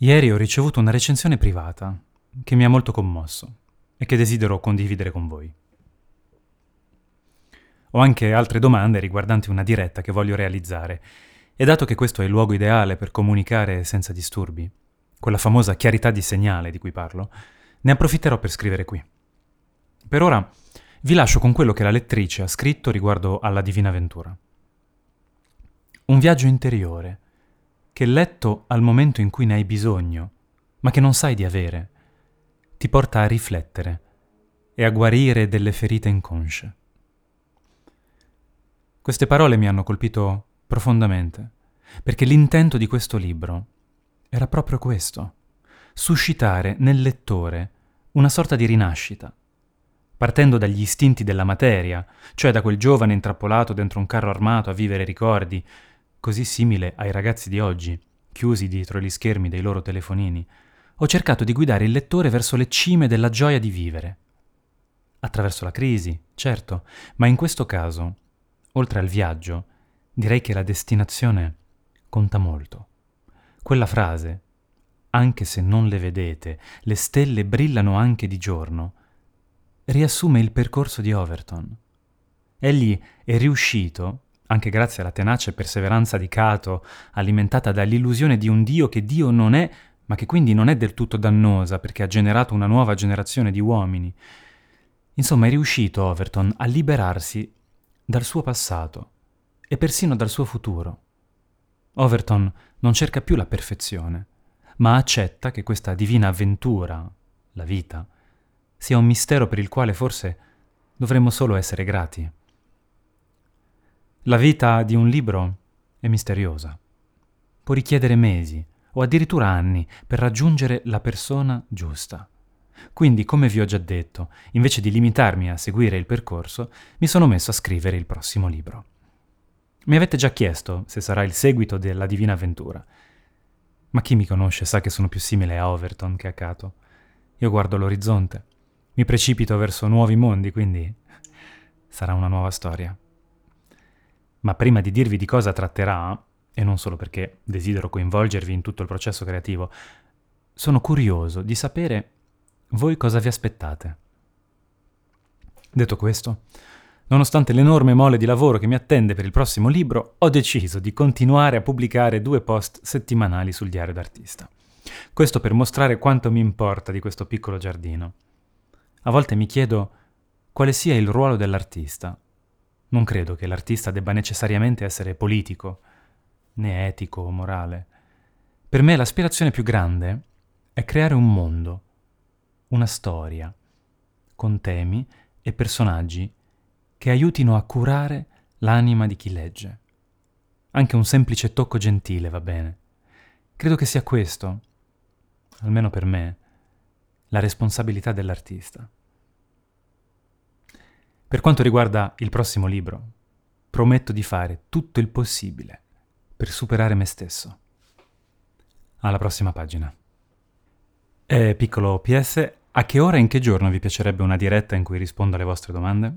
Ieri ho ricevuto una recensione privata che mi ha molto commosso e che desidero condividere con voi. Ho anche altre domande riguardanti una diretta che voglio realizzare e dato che questo è il luogo ideale per comunicare senza disturbi, quella famosa chiarità di segnale di cui parlo, ne approfitterò per scrivere qui. Per ora vi lascio con quello che la lettrice ha scritto riguardo alla Divina Ventura. Un viaggio interiore che letto al momento in cui ne hai bisogno, ma che non sai di avere, ti porta a riflettere e a guarire delle ferite inconsce. Queste parole mi hanno colpito profondamente, perché l'intento di questo libro era proprio questo, suscitare nel lettore una sorta di rinascita, partendo dagli istinti della materia, cioè da quel giovane intrappolato dentro un carro armato a vivere ricordi, così simile ai ragazzi di oggi, chiusi dietro gli schermi dei loro telefonini, ho cercato di guidare il lettore verso le cime della gioia di vivere. Attraverso la crisi, certo, ma in questo caso, oltre al viaggio, direi che la destinazione conta molto. Quella frase, anche se non le vedete, le stelle brillano anche di giorno, riassume il percorso di Overton. Egli è riuscito anche grazie alla tenace perseveranza di Cato, alimentata dall'illusione di un Dio che Dio non è, ma che quindi non è del tutto dannosa perché ha generato una nuova generazione di uomini. Insomma, è riuscito Overton a liberarsi dal suo passato e persino dal suo futuro. Overton non cerca più la perfezione, ma accetta che questa divina avventura, la vita, sia un mistero per il quale forse dovremmo solo essere grati. La vita di un libro è misteriosa. Può richiedere mesi o addirittura anni per raggiungere la persona giusta. Quindi, come vi ho già detto, invece di limitarmi a seguire il percorso, mi sono messo a scrivere il prossimo libro. Mi avete già chiesto se sarà il seguito della Divina Avventura. Ma chi mi conosce sa che sono più simile a Overton che a Cato. Io guardo l'orizzonte, mi precipito verso nuovi mondi, quindi sarà una nuova storia. Ma prima di dirvi di cosa tratterà, e non solo perché desidero coinvolgervi in tutto il processo creativo, sono curioso di sapere voi cosa vi aspettate. Detto questo, nonostante l'enorme mole di lavoro che mi attende per il prossimo libro, ho deciso di continuare a pubblicare due post settimanali sul diario d'artista. Questo per mostrare quanto mi importa di questo piccolo giardino. A volte mi chiedo quale sia il ruolo dell'artista non credo che l'artista debba necessariamente essere politico, né etico o morale. Per me l'aspirazione più grande è creare un mondo, una storia, con temi e personaggi che aiutino a curare l'anima di chi legge. Anche un semplice tocco gentile va bene. Credo che sia questo, almeno per me, la responsabilità dell'artista. Per quanto riguarda il prossimo libro, prometto di fare tutto il possibile per superare me stesso. Alla prossima pagina. E piccolo PS, a che ora e in che giorno vi piacerebbe una diretta in cui rispondo alle vostre domande?